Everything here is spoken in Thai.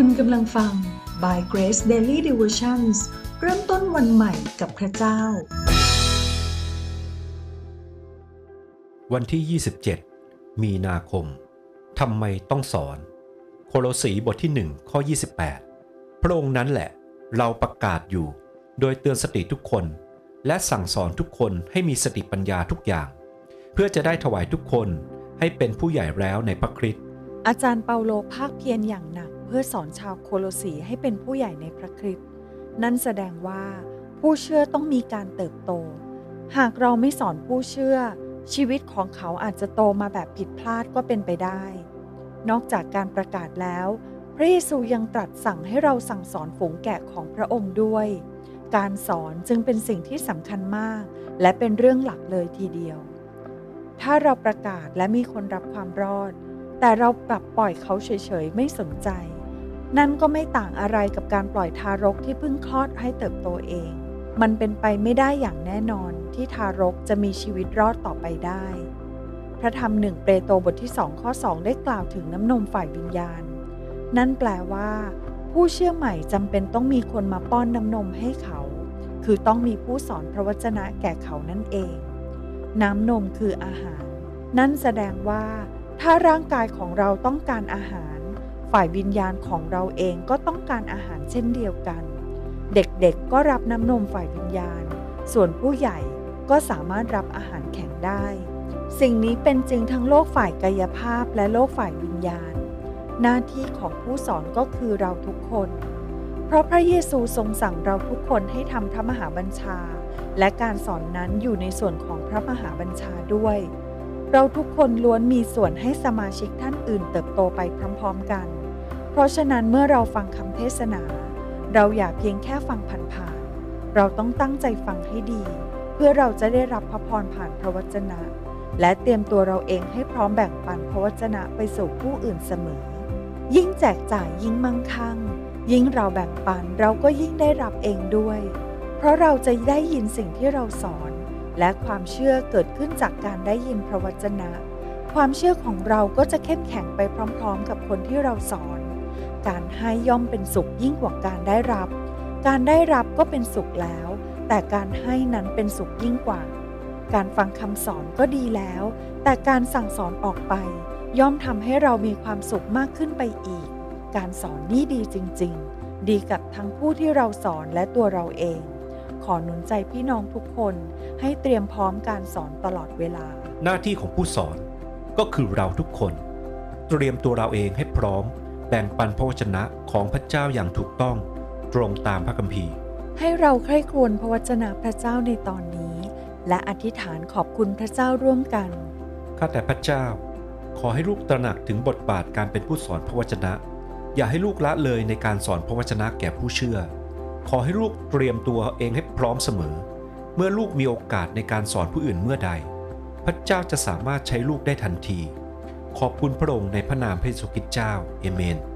คุณกำลังฟัง By Grace Daily Devotions เริ่มต้นวันใหม่กับพระเจ้า วันที่ 27 มีนาคม ทำไมต้องสอน โคโลสีบทที่ 1 ข้อ 28 พระองค์นั้นแหละ เราประกาศอยู่ โดยเตือนสติทุกคน และสั่งสอนทุกคนให้มีสติปัญญาทุกอย่าง เพื่อจะได้ถวายทุกคนให้เป็นผู้ใหญ่แล้วในพระคริสต์อาจารย์เปาโลภาคเพียรอย่างหนัก เพื่อสอนชาวโคโลสีให้เป็นผู้ใหญ่ในพระคริสต์นั่นแสดงว่าผู้เชื่อต้องมีการเติบโต หากเราไม่สอนผู้เชื่อ ชีวิตของเขาอาจจะโตมาแบบผิดพลาดก็เป็นไปได้ นอกจากการประกาศแล้ว พระเยซูยังตรัสสั่งให้เราสั่งสอนฝูงแกะของพระองค์ด้วย การสอนจึงเป็นสิ่งที่สำคัญมาก และเป็นเรื่องหลักเลยทีเดียว ถ้าเราประกาศและมีคนรับความรอด แต่เราปรับปล่อยเขาเฉยๆไม่สนใจ นั่นก็ไม่ต่างอะไรกับการปล่อยทารกที่เพิ่งคลอดให้เติบโตเอง มันเป็นไปไม่ได้อย่างแน่นอนที่ทารกจะมีชีวิตรอดต่อไปได้ พระธรรมหนึ่งเปโตรบทที่สองข้อสองได้กล่าวถึงน้ำนมฝ่ายวิญญาณ นั่นแปลว่า ผู้เชื่อใหม่จำเป็นต้องมีคนมาป้อนน้ำนมให้เขา คือต้องมีผู้สอนพระวจนะแก่เขานั่นเอง น้ำนมคืออาหาร นั่นแสดงว่า ถ้าร่างกายของเราต้องการอาหาร ฝ่ายวิญญาณของเราเองก็ต้องการอาหารเช่นเดียวกัน เด็กๆก็รับน้ำนมฝ่ายวิญญาณ ส่วนผู้ใหญ่ก็สามารถรับอาหารแข็งได้ สิ่งนี้เป็นจริงทั้งโลกฝ่ายกายภาพและโลกฝ่ายวิญญาณ หน้าที่ของผู้สอนก็คือเราทุกคน เพราะพระเยซูทรงสั่งเราทุกคนให้ทำพระมหาบัญชา และการสอนนั้นอยู่ในส่วนของพระมหาบัญชาด้วย เราทุกคนล้วนมีส่วนให้สมาชิกท่านอื่นเติบโตไปพร้อมๆกัน เพราะฉะนั้นเมื่อเราฟังคำเทศนา เราอย่าเพียงแค่ฟังผ่านๆ เราต้องตั้งใจฟังให้ดี เพื่อเราจะได้รับพระพรผ่านพระวจนะ และเตรียมตัวเราเองให้พร้อมแบ่งปันพระวจนะไปสู่ผู้อื่นเสมอ ยิ่งแจกจ่ายยิ่งมั่งคั่ง ยิ่งเราแบ่งปันเราก็ยิ่งได้รับเองด้วย เพราะเราจะได้ยินสิ่งที่เราสอน และความเชื่อเกิดขึ้นจากการได้ยินพระวจนะ ความเชื่อของเราก็จะเข้มแข็งไปพร้อม ๆ กับคนที่เราสอน การให้ย่อมเป็นสุขยิ่งกว่าการได้รับ การได้รับก็เป็นสุขแล้ว แต่การให้นั้นเป็นสุขยิ่งกว่า การฟังคำสอนก็ดีแล้ว แต่การสั่งสอนออกไป ย่อมทำให้เรามีความสุขมากขึ้นไปอีก การสอนนี่ดีจริง ๆ ดีกับทั้งผู้ที่เราสอนและตัวเราเอง ขอหนุนใจพี่น้องทุกคนให้เตรียมพร้อมการสอนตลอดเวลา หน้าที่ของผู้สอนก็คือเราทุกคน เตรียมตัวเราเองให้พร้อม แบ่งปันพระวจนะของพระเจ้าอย่างถูกต้องตรงตามพระคัมภีร์ ให้เราใคร่ครวญพระวจนะพระเจ้าในตอนนี้ และอธิษฐานขอบคุณพระเจ้าร่วมกันข้าแต่พระเจ้า ขอให้ลูกตระหนักถึงบทบาทการเป็นผู้สอนพระวจนะ อย่าให้ลูกละเลยในการสอนพระวจนะแก่ผู้เชื่อ ขอให้ลูกเตรียมตัวเองให้พร้อมเสมอ เมื่อลูกมีโอกาสในการสอนผู้อื่นเมื่อใด พระเจ้าจะสามารถใช้ลูกได้ทันที ขอบคุณพระองค์ในพระนามพระเยซูคริสต์เจ้า เอเมน